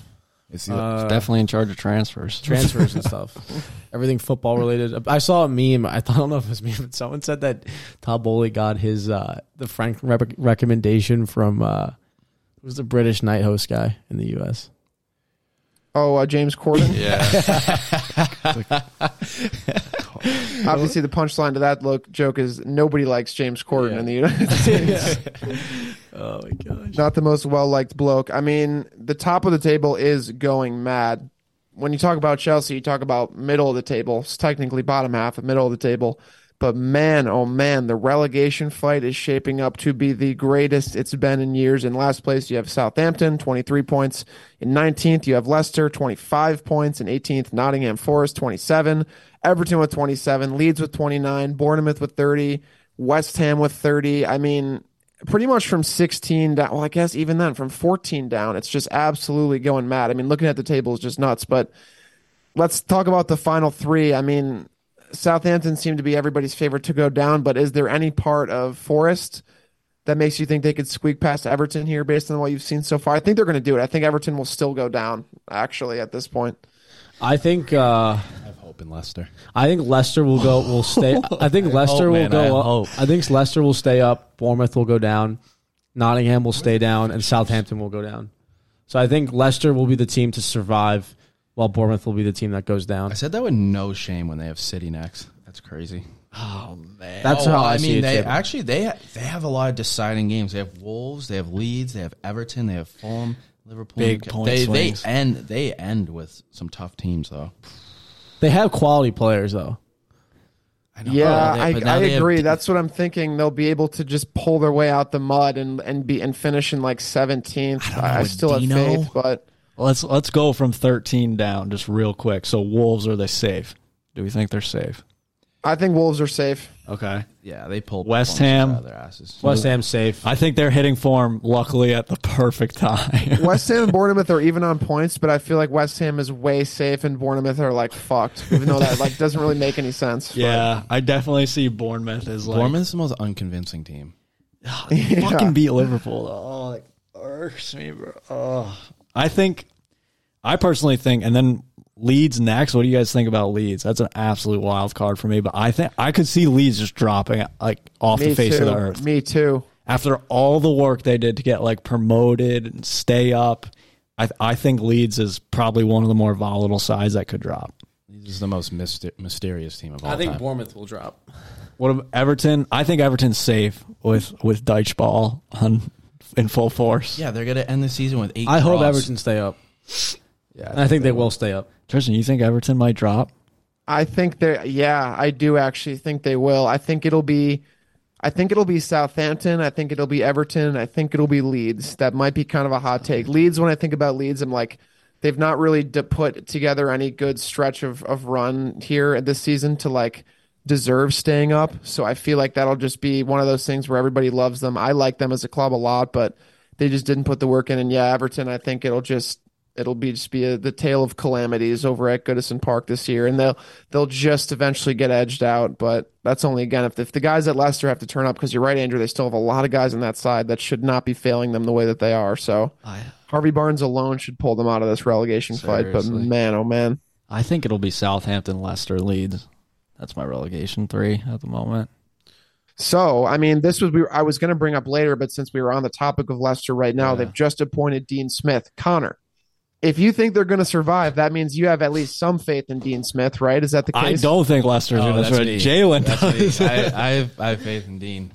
Is he, Uh, He's definitely in charge of transfers. transfers and stuff. Everything football related. I saw a meme. I don't know if it was me, but someone said that Todd Boehly got his uh, the Frank rep- recommendation from uh, who was the British night host guy in the U.S. Oh, uh, James Corden. Yeah. Obviously, the punchline to that look joke is nobody likes James Corden Yeah. in the United States. Oh my gosh! Not the most well liked bloke. I mean, the top of the table is going mad. When you talk about Chelsea, you talk about middle of the table. It's technically bottom half, middle of the table. But man, oh man, the relegation fight is shaping up to be the greatest it's been in years. In last place, you have Southampton, 23 points. In 19th, you have Leicester, 25 points. In 18th, Nottingham Forest, 27. Everton with 27. Leeds with 29. Bournemouth with 30. West Ham with 30. I mean, pretty much from 16 down. Well, I guess even then, from 14 down, it's just absolutely going mad. I mean, looking at the table is just nuts. But let's talk about the final three. I mean, Southampton seemed to be everybody's favorite to go down, but is there any part of Forest that makes you think they could squeak past Everton here based on what you've seen so far? I think they're going to do it. I think Everton will still go down, actually, at this point. I think uh, I have hope in Leicester. I think Leicester will go. Will stay. I think Leicester hope, will man, go I up. hope. I think Leicester will stay up. Bournemouth will go down. Nottingham will stay down, and Southampton will go down. So I think Leicester will be the team to survive, while Bournemouth will be the team that goes down. I said that with no shame when they have City next. That's crazy. oh man. That's Oh, how I, I mean, it. they too. actually they they have a lot of deciding games. They have Wolves, they have Leeds, they have Everton, they have Fulham, Liverpool. Big point they swings. they end they end with some tough teams though. They have quality players though. I know. Yeah, They- I, I they have agree. That's what I'm thinking. They'll be able to just pull their way out the mud and and be and finish in like 17th. I don't I, know, I still Dino- have faith, but Let's let's go from 13 down just real quick. So Wolves are they safe? Do we think they're safe? I think Wolves are safe. Okay. yeah, they pulled West Ham. out of their asses. West Ham's safe. I think they're hitting form luckily at the perfect time. West Ham and Bournemouth are even on points, but I feel like West Ham is way safe and Bournemouth are like fucked, even though that like doesn't really make any sense. but- yeah, I definitely see Bournemouth as like Bournemouth's the most unconvincing team. Yeah. fucking beat Liverpool. Oh, like irks me, bro. Oh. I think, I personally think, and then Leeds next. What do you guys think about Leeds? That's an absolute wild card for me. But I think I could see Leeds just dropping like off Me the face too. of the earth Me too. after all the work they did to get like promoted and stay up. I I think Leeds is probably one of the more volatile sides that could drop. This is the most myster- mysterious team of all I think time. Bournemouth will drop. What about Everton? I think Everton's safe with with Dyche ball on in full force. Yeah, they're gonna end the season with eight. I hope draws. Everton stay up. Yeah, And I think they will stay up. Tristan, you think Everton might drop? I think they yeah, I do actually think they will. I think it'll be I think it'll be Southampton, I think it'll be Everton, I think it'll be Leeds. That might be kind of a hot take. Leeds when I think about Leeds I'm like they've not really d- put together any good stretch of of run here this season to like deserve staying up. So I feel like that'll just be one of those things where everybody loves them. I like them as a club a lot, but they just didn't put the work in and yeah, Everton I think it'll just it'll be just be a, the tale of calamities over at Goodison Park this year, and they'll they'll just eventually get edged out. But that's only again if if the guys at Leicester have to turn up because you're right, Andrew. They still have a lot of guys on that side that should not be failing them the way that they are. So oh, I Harvey Barnes alone should pull them out of this relegation fight. But man, oh man, I think it'll be Southampton, Leicester, Leeds. That's my relegation three at the moment. So, I mean, this was we. I was going to bring up later, but since we were on the topic of Leicester right now, Yeah. they've just appointed Dean Smith. Connor, if you think they're going to survive, that means you have at least some faith in Dean Smith, right? Is that the case? I don't think Leicester's Oh, going to that's throw me. Jalen. That's I, I, have, I have faith in Dean.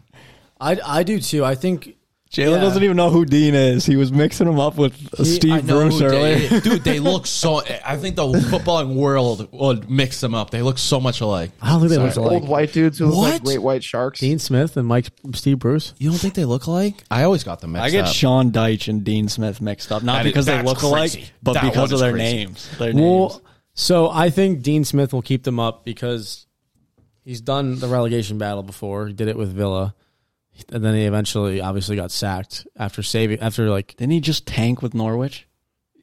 I, I do too. I think Jalen Yeah. doesn't even know who Dean is. He was mixing him up with I Steve Bruce earlier. they- dude, they look so. I think the footballing world would mix them up. They look so much alike. I don't think they look alike. Old white dudes who look like great white sharks. Dean Smith and Mike Steve Bruce. You don't think they look alike? I always got them mixed up. I get up. Sean Dyche and Dean Smith mixed up, not That is- because they that's look alike, crazy. but That because of their crazy. names. Their names. Well, so I think Dean Smith will keep them up because he's done the relegation battle before. He did it with Villa, and then he eventually, obviously, got sacked after saving. After like, Didn't he just tank with Norwich?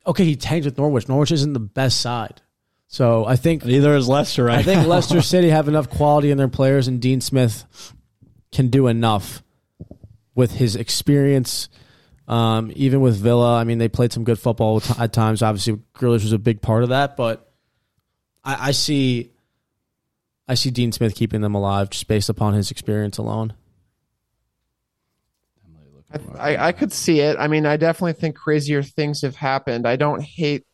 okay, he tanked with Norwich. Norwich isn't the best side, so I think Neither is Leicester, right? I think now. Leicester City have enough quality in their players, and Dean Smith can do enough with his experience. Um, even with Villa, I mean, they played some good football at times. Obviously, Grealish was a big part of that, but I, I see, I see Dean Smith keeping them alive just based upon his experience alone. I, I, I could see it. I mean, I definitely think crazier things have happened. I don't hate,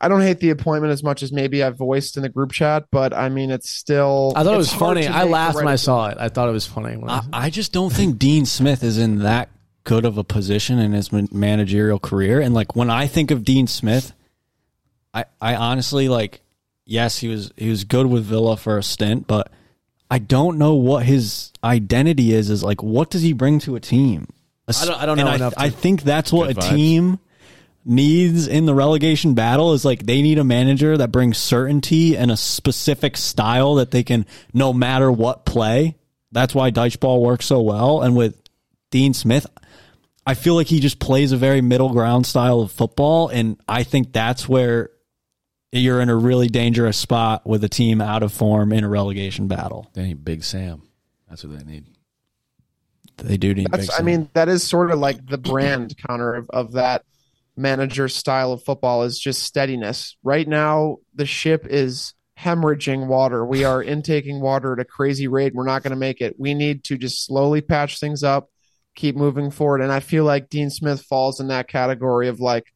I don't hate the appointment as much as maybe I've voiced in the group chat, but I mean, it's still. I thought it was funny. I laughed when I saw it. I thought it was funny. When I, I, I just don't think Dean Smith is in that good of a position in his managerial career. And like when I think of Dean Smith, I, I honestly like, yes, he was he was good with Villa for a stint, but I don't know what his identity is. Is like, what does he bring to a team? I don't- I don't And know I, enough to- I think that's what a vibes. team needs in the relegation battle is like they need a manager that brings certainty and a specific style that they can no matter what play. That's why Dyche ball works so well. And with Dean Smith, I feel like he just plays a very middle ground style of football, and I think that's where you're in a really dangerous spot with a team out of form in a relegation battle. They need Big Sam. That's what they need. They do need. That's, I mean, that is sort of like the brand, counter of, of that manager style of football is just steadiness. Right now, the ship is hemorrhaging water. We are intaking water at a crazy rate. We're not going to make it. We need to just slowly patch things up, keep moving forward. And I feel like Dean Smith falls in that category of like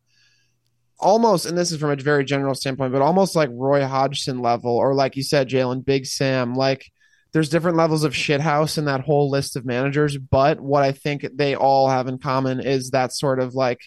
almost, and this is from a very general standpoint, but almost like Roy Hodgson level, or like you said, Jalen, Big Sam, like there's different levels of shithouse in that whole list of managers, but what I think they all have in common is that sort of like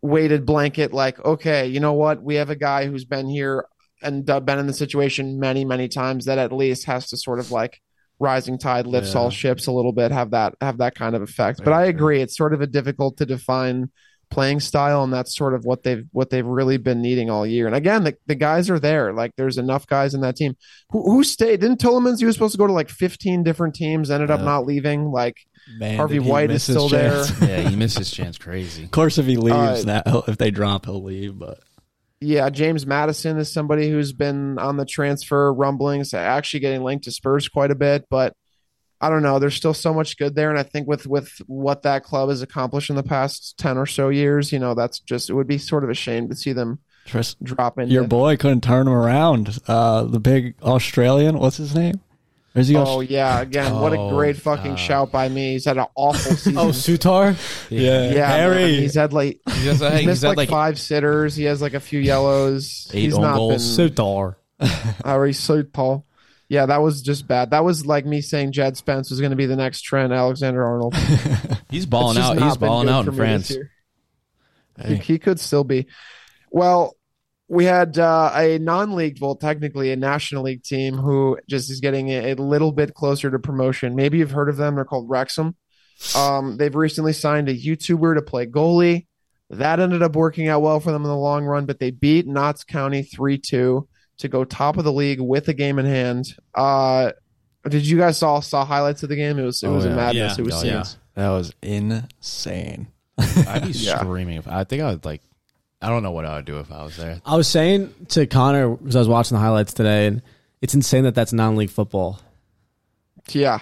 weighted blanket, like, okay, you know what? We have a guy who's been here and been in the situation many, many times that at least has to sort of like rising tide lifts Yeah. all ships a little bit, have that have that kind of effect. but I true. agree, it's sort of a difficult to define playing style, and that's sort of what they've what they've really been needing all year. And again, the, the guys are there. Like there's enough guys in that team. Who, who stayed? Didn't Tielemans? He was supposed to go to like 15 different teams. Ended up Yeah. not leaving. Like Man, Harvey did he White is miss his still there. chance. Yeah, he missed his chance. Crazy. Of course, if he leaves, Uh, that if they drop, he'll leave. But Yeah, James Maddison is somebody who's been on the transfer rumblings, actually getting linked to Spurs quite a bit, but I don't know. There's still so much good there, and I think with with what that club has accomplished in the past ten or so years, you know, that's just it would be sort of a shame to see them Tris, drop into. your boy couldn't turn him around. Uh, the big Australian, what's his name? Is he Oh Aus- yeah, again, what a Oh, great fucking uh, shout by me. He's had an awful season. oh, Souttar. yeah, yeah, man, Harry. he's had like He's, just, he's he's missed had like, like five sitters. He has like a few yellows. Eight he's own not goals. been Souttar. already so tall. Yeah, that was just bad. That was like me saying Jed Spence was going to be the next Trent Alexander Arnold. He's balling out. He's balling out in France. Hey. He, he could still be. Well, we had uh, a non-league, well, technically a National League team who just is getting a, a little bit closer to promotion. Maybe you've heard of them. They're called Wrexham. Um, they've recently signed a YouTuber to play goalie. That ended up working out well for them in the long run, but they beat Notts County three two to go top of the league with a game in hand. Uh, did you guys saw saw highlights of the game? It was it Oh, was a madness. Yeah. It was Oh, yeah. That was insane. I'd be Yeah. screaming. If, I think I would like. I don't know what I would do if I was there. I was saying to Connor because I was watching the highlights today, and it's insane that that's non-league football. Yeah,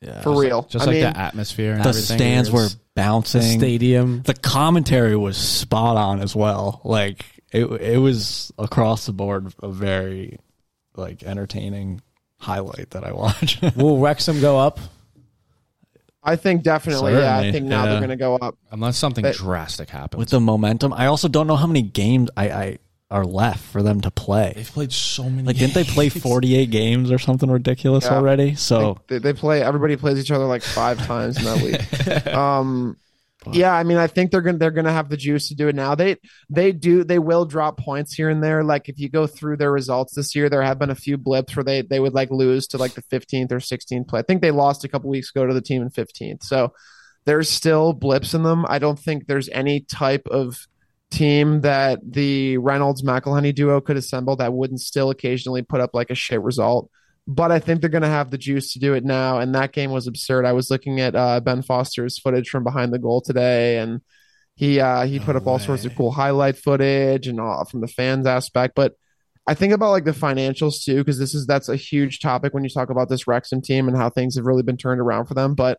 Yeah. for real. Just I like mean, the atmosphere and the everything. stands were It's- The bouncing. stadium. the commentary was spot on as well. Like it, it was across the board a very like entertaining highlight that I watched. Will Wrexham go up? I think definitely. Yeah, I think now yeah. they're going to go up. unless something But- drastic happens. With the momentum, I also don't know how many games I, I are left for them to play. They've played so many. Like, didn't they play 48 games or something ridiculous Yeah. already? So They, they play. Everybody plays each other like five times in that week. Um, yeah, I mean, I think they're gonna they're gonna have the juice to do it now. They they do they will drop points here and there. Like if you go through their results this year, there have been a few blips where they they would like lose to like the 15th or 16th play. I think they lost a couple weeks ago to the team in 15th. So there's still blips in them. I don't think there's any type of team that the Reynolds McElhenney duo could assemble that wouldn't still occasionally put up like a shit result. But I think they're going to have the juice to do it now. And that game was absurd. I was looking at uh, Ben Foster's footage from behind the goal today, and he uh, he put No up all sorts of cool highlight footage and all from the fans aspect. But I think about like the financials too, because this is that's a huge topic when you talk about this Wrexham team and how things have really been turned around for them. But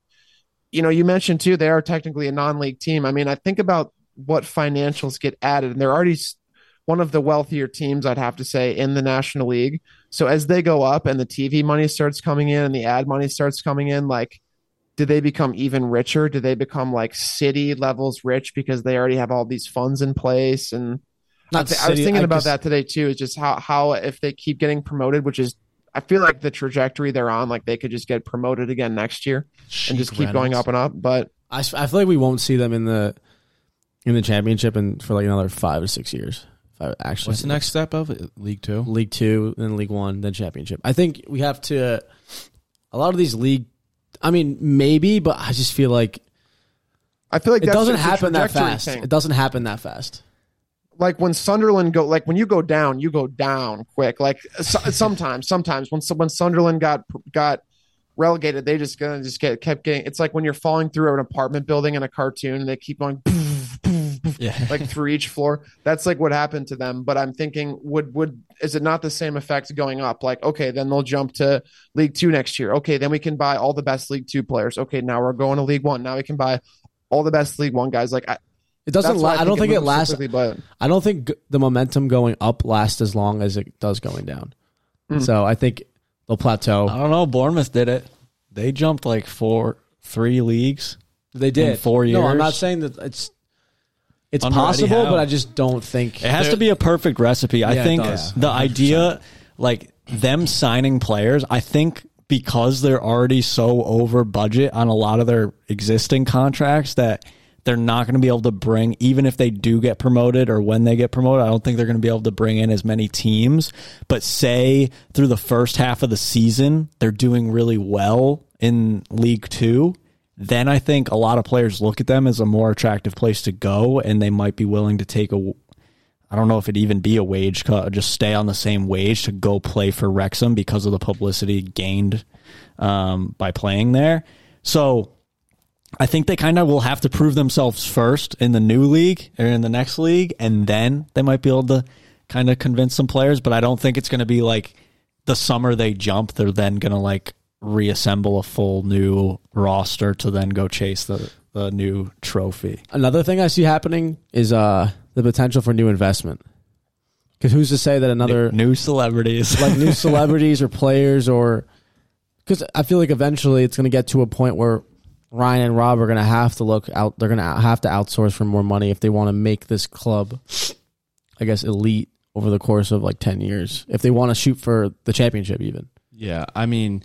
you know, you mentioned too they are technically a non-league team. I mean, I think about what financials get added, and they're already one of the wealthier teams, I'd have to say, in the National League. So as they go up and the TV money starts coming in and the ad money starts coming in, like, do they become even richer? Do they become like city levels rich because they already have all these funds in place? And I, Not thi- I was thinking I about guess- that today too. Is just how how if they keep getting promoted, which is I feel like the trajectory they're on, like they could just get promoted again next year and just keep going up and up. But I, I feel like we won't see them in the in the championship and for like another five or six years. Five, actually, What's the next step of it? League Two? League Two, then League One, then Championship. I think we have to. A lot of these league, I mean, maybe, but I just feel like I feel like it doesn't happen that fast. thing. It doesn't happen that fast. like when Sunderland go like when you go down, you go down quick. Like so, sometimes, sometimes when when Sunderland got got relegated, they just gonna just get kept getting. It's like when you're falling through an apartment building in a cartoon, and they keep going poof, poof, poof, yeah. like through each floor. That's like what happened to them. But I'm thinking, would would is it not the same effect going up? Like okay, then they'll jump to League Two next year. Okay, then we can buy all the best League Two players. Okay, now we're going to League One. Now we can buy all the best League One guys. Like I, It doesn't. that's La- why I, don't think it moves so lasts. quickly, but I don't think the momentum going up lasts as long as it does going down. Mm. So I think they'll plateau. I don't know. Bournemouth did it. They jumped like four, three leagues. they did in four No, I'm not saying that it's it's possible, how? but I just don't think It has to be a perfect recipe. I Yeah, it think does. the idea, like them signing players, I think because they're already so over budget on a lot of their existing contracts that they're not going to be able to bring, even if they do get promoted or when they get promoted, I don't think they're going to be able to bring in as many teams. But say through the first half of the season, they're doing really well in League Two then I think a lot of players look at them as a more attractive place to go, and they might be willing to take a. I don't know if it'd even be a wage cut, just stay on the same wage to go play for Wrexham because of the publicity gained um, by playing there. So I think they kind of will have to prove themselves first in the new league or in the next league, and then they might be able to kind of convince some players. But I don't think it's going to be like the summer they jump, they're then going to like reassemble a full new roster to then go chase the, the new trophy. Another thing I see happening is uh the potential for new investment. Because who's to say that another new celebrities. like new celebrities or players or because I feel like eventually it's going to get to a point where Ryan and Rob are going to have to look out. They're going to have to outsource for more money if they want to make this club, I guess, elite over the course of like ten years. If they want to shoot for the championship, even Yeah, I mean,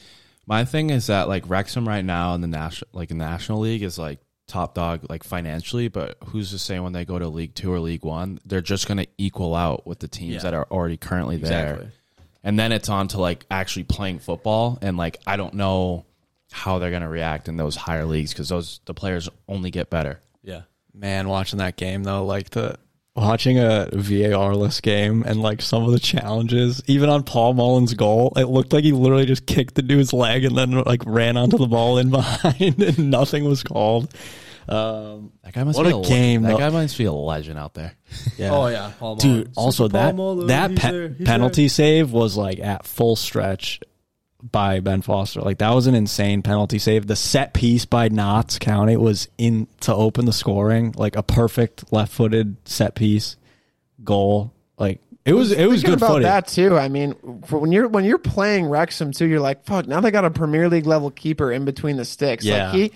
my thing is that like Wrexham right now in the national like National League is like top dog like financially, but who's to say when they go to League Two or League One, they're just going to equal out with the teams Yeah. that are already currently there, and then it's on to like actually playing football, and like I don't know how they're going to react in those higher leagues because those the players only get better. Yeah. Man, watching that game though, like the watching a VAR-less game and like some of the challenges, even on Paul Mullin's goal, it looked like he literally just kicked the dude's leg and then like ran onto the ball in behind, and nothing was called. Um, That guy must What be a le- game, That though. guy must be a legend out there. yeah. Oh yeah, Paul dude. Mullin. Also, Super Paul that Mullin, that he's pe- there, he's penalty save was like at full stretch by Ben Foster. Like that was an insane penalty save. The set piece by Notts County was in to open the scoring, like a perfect left-footed set piece goal. Like it was, it was Thinking good about footage. that too. I mean, for when you're when you're playing Wrexham too, you're like, fuck. Now they got a Premier League level keeper in between the sticks. Yeah. Like he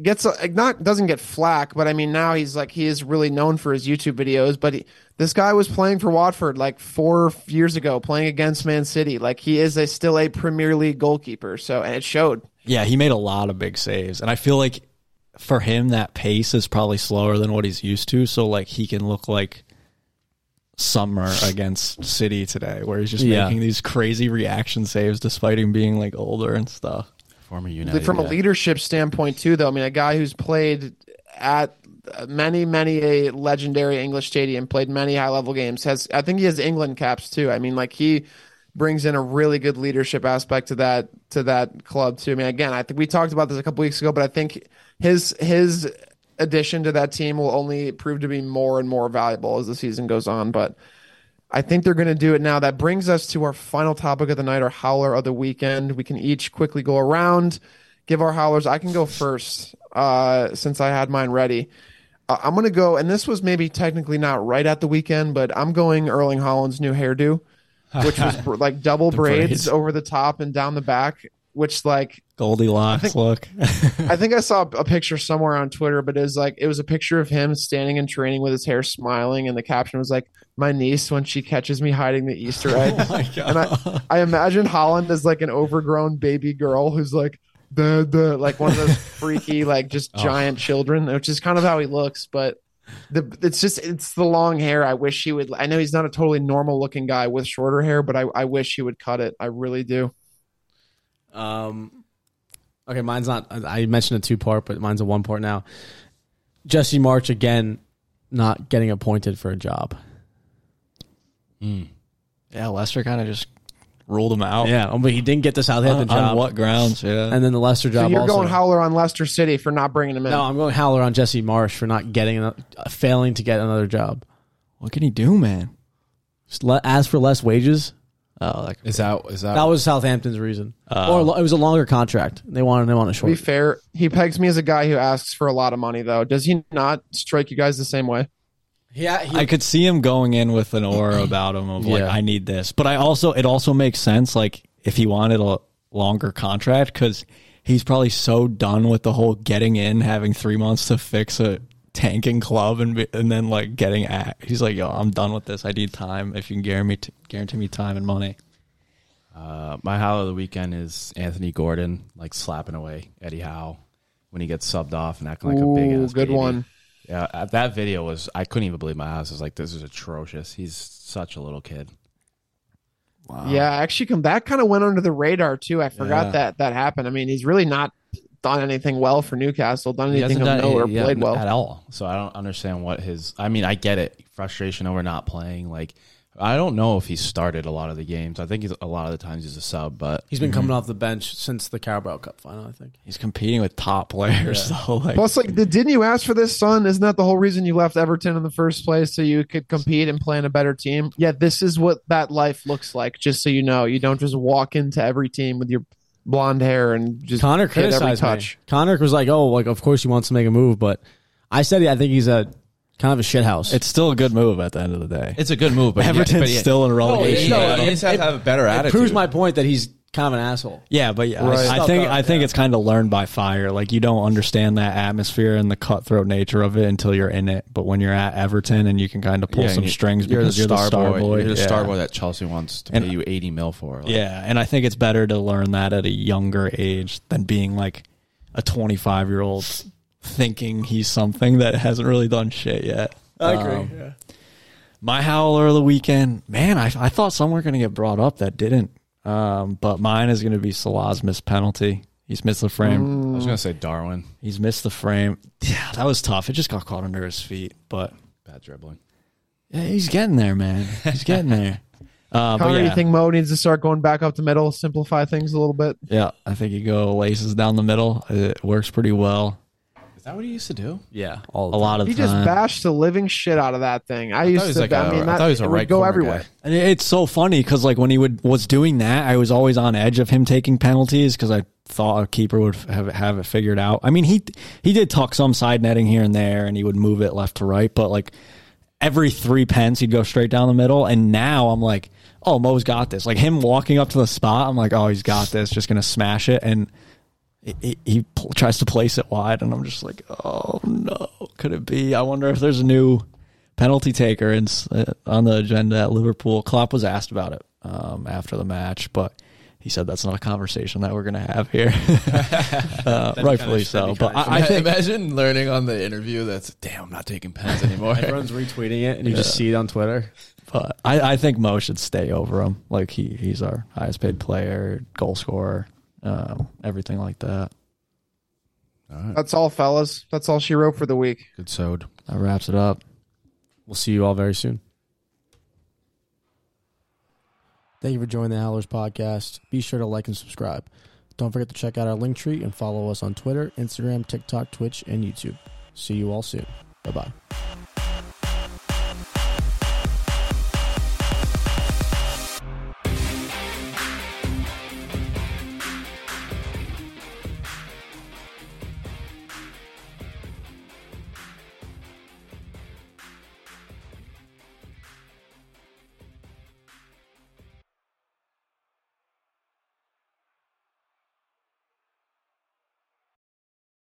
gets a, not doesn't get flack, but I mean now he's like he is really known for his YouTube videos. But he, this guy was playing for Watford like four years ago, playing against Man City. Like he is a still a Premier League goalkeeper. So and it showed. Yeah, he made a lot of big saves, and I feel like for him that pace is probably slower than what he's used to. So like he can look like Summer against City today, where he's just Yeah. making these crazy reaction saves despite him being like older and stuff. Former United. from a leadership standpoint too though i mean a guy who's played at many many a legendary english stadium played many high level games has i think he has england caps too. I mean like he brings in a really good leadership aspect to that to that club too. I mean again i think we talked about this a couple weeks ago but i think his his addition to that team will only prove to be more and more valuable as the season goes on. But I think they're going to do it now. That brings us to our final topic of the night, our howler of the weekend. We can each quickly go around, give our howlers. I can go first uh, since I had mine ready. Uh, I'm going to go, and this was maybe technically not right at the weekend, but I'm going Erling Haaland's new hairdo, which was br- like double braids, braids. over the top and down the back, which like Goldilocks look. I think I saw a picture somewhere on Twitter, but it was like it was a picture of him standing in training with his hair smiling, and the caption was like, "My niece when she catches me hiding the Easter egg." Oh and I, I imagine Haaland as like an overgrown baby girl who's like the the like one of those freaky like just oh. giant children, which is kind of how he looks, but. The, it's just it's the long hair. I wish he would. I know he's not a totally normal looking guy with shorter hair, but I, I wish he would cut it. I really do. Um, okay, mine's not. I mentioned a two part, but mine's a one part now. Jesse Marsch again, not getting appointed for a job. Mm. yeah, Leicester kind of just ruled him out. Yeah, but he didn't get the Southampton on, on what grounds? Yeah, And then the Leicester So job. you're also. going howler on Leicester City for not bringing him in. No, I'm going howler on Jesse Marsch for not getting, ano- uh, failing to get another job. what can he do, man? Just le- ask for less wages. Oh, like Is that is that, That was Southampton's reason, Oh. or it was a longer contract. They wanted him on a short. To be fair, he pegs me as a guy who asks for a lot of money, though. Does he not strike you guys the same way? Yeah, he, I could see him going in with an aura about him of like, Yeah. I need this. But I also, it also makes sense, like, if he wanted a longer contract, because he's probably so done with the whole getting in, having three months to fix a tanking club, and be, and then like getting at. He's like, yo, I'm done with this. I need time. If you can guarantee me, t- guarantee me time and money. Uh, my howler of the weekend is Anthony Gordon, like slapping away Eddie Howe when he gets subbed off and acting like a big Ooh, ass. good baby. one. Yeah, uh, that video was. I couldn't even believe my eyes. I was like, this is atrocious. He's such a little kid. Wow. Yeah, actually, come that kind of went under the radar too. I forgot Yeah. that that happened. I mean, he's really not done anything well for Newcastle. Done anything hasn't of done note or yeah, played well. at all. So I don't understand what his. I mean, I get it. Frustration over not playing. Like, I don't know if he started a lot of the games. I think he's, a lot of the times he's a sub, but he's been mhm. coming off the bench since the Carabao Cup final. I think. He's competing with top players, so like, Plus, like, did- didn't you ask for this, son? Isn't that the whole reason you left Everton in the first place, so you could compete and play in a better team? Yeah, this is what that life looks like. Just so you know, you don't just walk into every team with your blonde hair and just Connor hit every criticized me. Connor was like, "Oh, like of course he wants to make a move," but I said I think he's a kind of a shithouse. it's still a good move at the end of the day. it's a good move. But Everton's but he- still in a relegation No, oh, No, he battle. it- just has to have a better it attitude. proves my point that he's kind of an asshole. Yeah, but yeah, Right. I, I think up, I think yeah. it's kind of learned by fire. Like you don't understand that atmosphere and the cutthroat nature of it until you're in it. But when you're at Everton and you can kind of pull Yeah, some you- strings You're the because you're the star boy, You're the yeah. star boy that Chelsea wants to And- pay you eighty mil for. Like, Yeah, and I think it's better to learn that at a younger age than being like a 25 year old thinking he's something that hasn't really done shit yet. I agree. Um, yeah. My howler of the weekend, man, I, I thought some were going to get brought up that didn't. Um, but mine is going to be Salah's missed penalty. He's missed the frame. I was gonna say Darwin. He's missed the frame. Yeah, that was tough. It just got caught under his feet, but Bad dribbling. yeah, he's getting there, man. He's getting there. Uh, but Connor, yeah, you think Mo needs to start going back up the middle, simplify things a little bit? yeah, I think you go laces down the middle. It works pretty well. Is that what he used to do? Yeah, all A lot of He the just time. bashed the living shit out of that thing. I, thought used he was to. like I a- mean, I that, thought he was a it right would go corner everywhere. guy. And it's so funny because like when he would was doing that, I was always on edge of him taking penalties because I thought a keeper would have have it figured out. I mean, he he did tuck some side netting here and there, and he would move it left to right, but like every three pence, he'd go straight down the middle. And now I'm like, oh, Mo's got this. Like him walking up to the spot, I'm like, oh, he's got this, just gonna smash it, and. He, he- he pl- tries to place it wide, and I'm just like, oh no, could it be? I wonder if there's a new penalty taker in, uh, on the agenda at Liverpool. Klopp was asked about it um, after the match, but he said that's not a conversation that we're going to have here. uh, rightfully so. But I, I think imagine learning on the interview that's damn, I'm not taking pens anymore. everyone's retweeting it, and you just see it on Twitter. but I, I think Mo should stay over him. Like he he's our highest paid player, goal scorer, um, everything like that. All right. That's all, fellas. That's all she wrote for the week. Good sewed. That wraps it up. We'll see you all very soon. Thank you for joining the Howlers podcast. Be sure to like and subscribe. Don't forget to check out our link tree and follow us on Twitter, Instagram, TikTok, Twitch, and YouTube. See you all soon. Bye bye.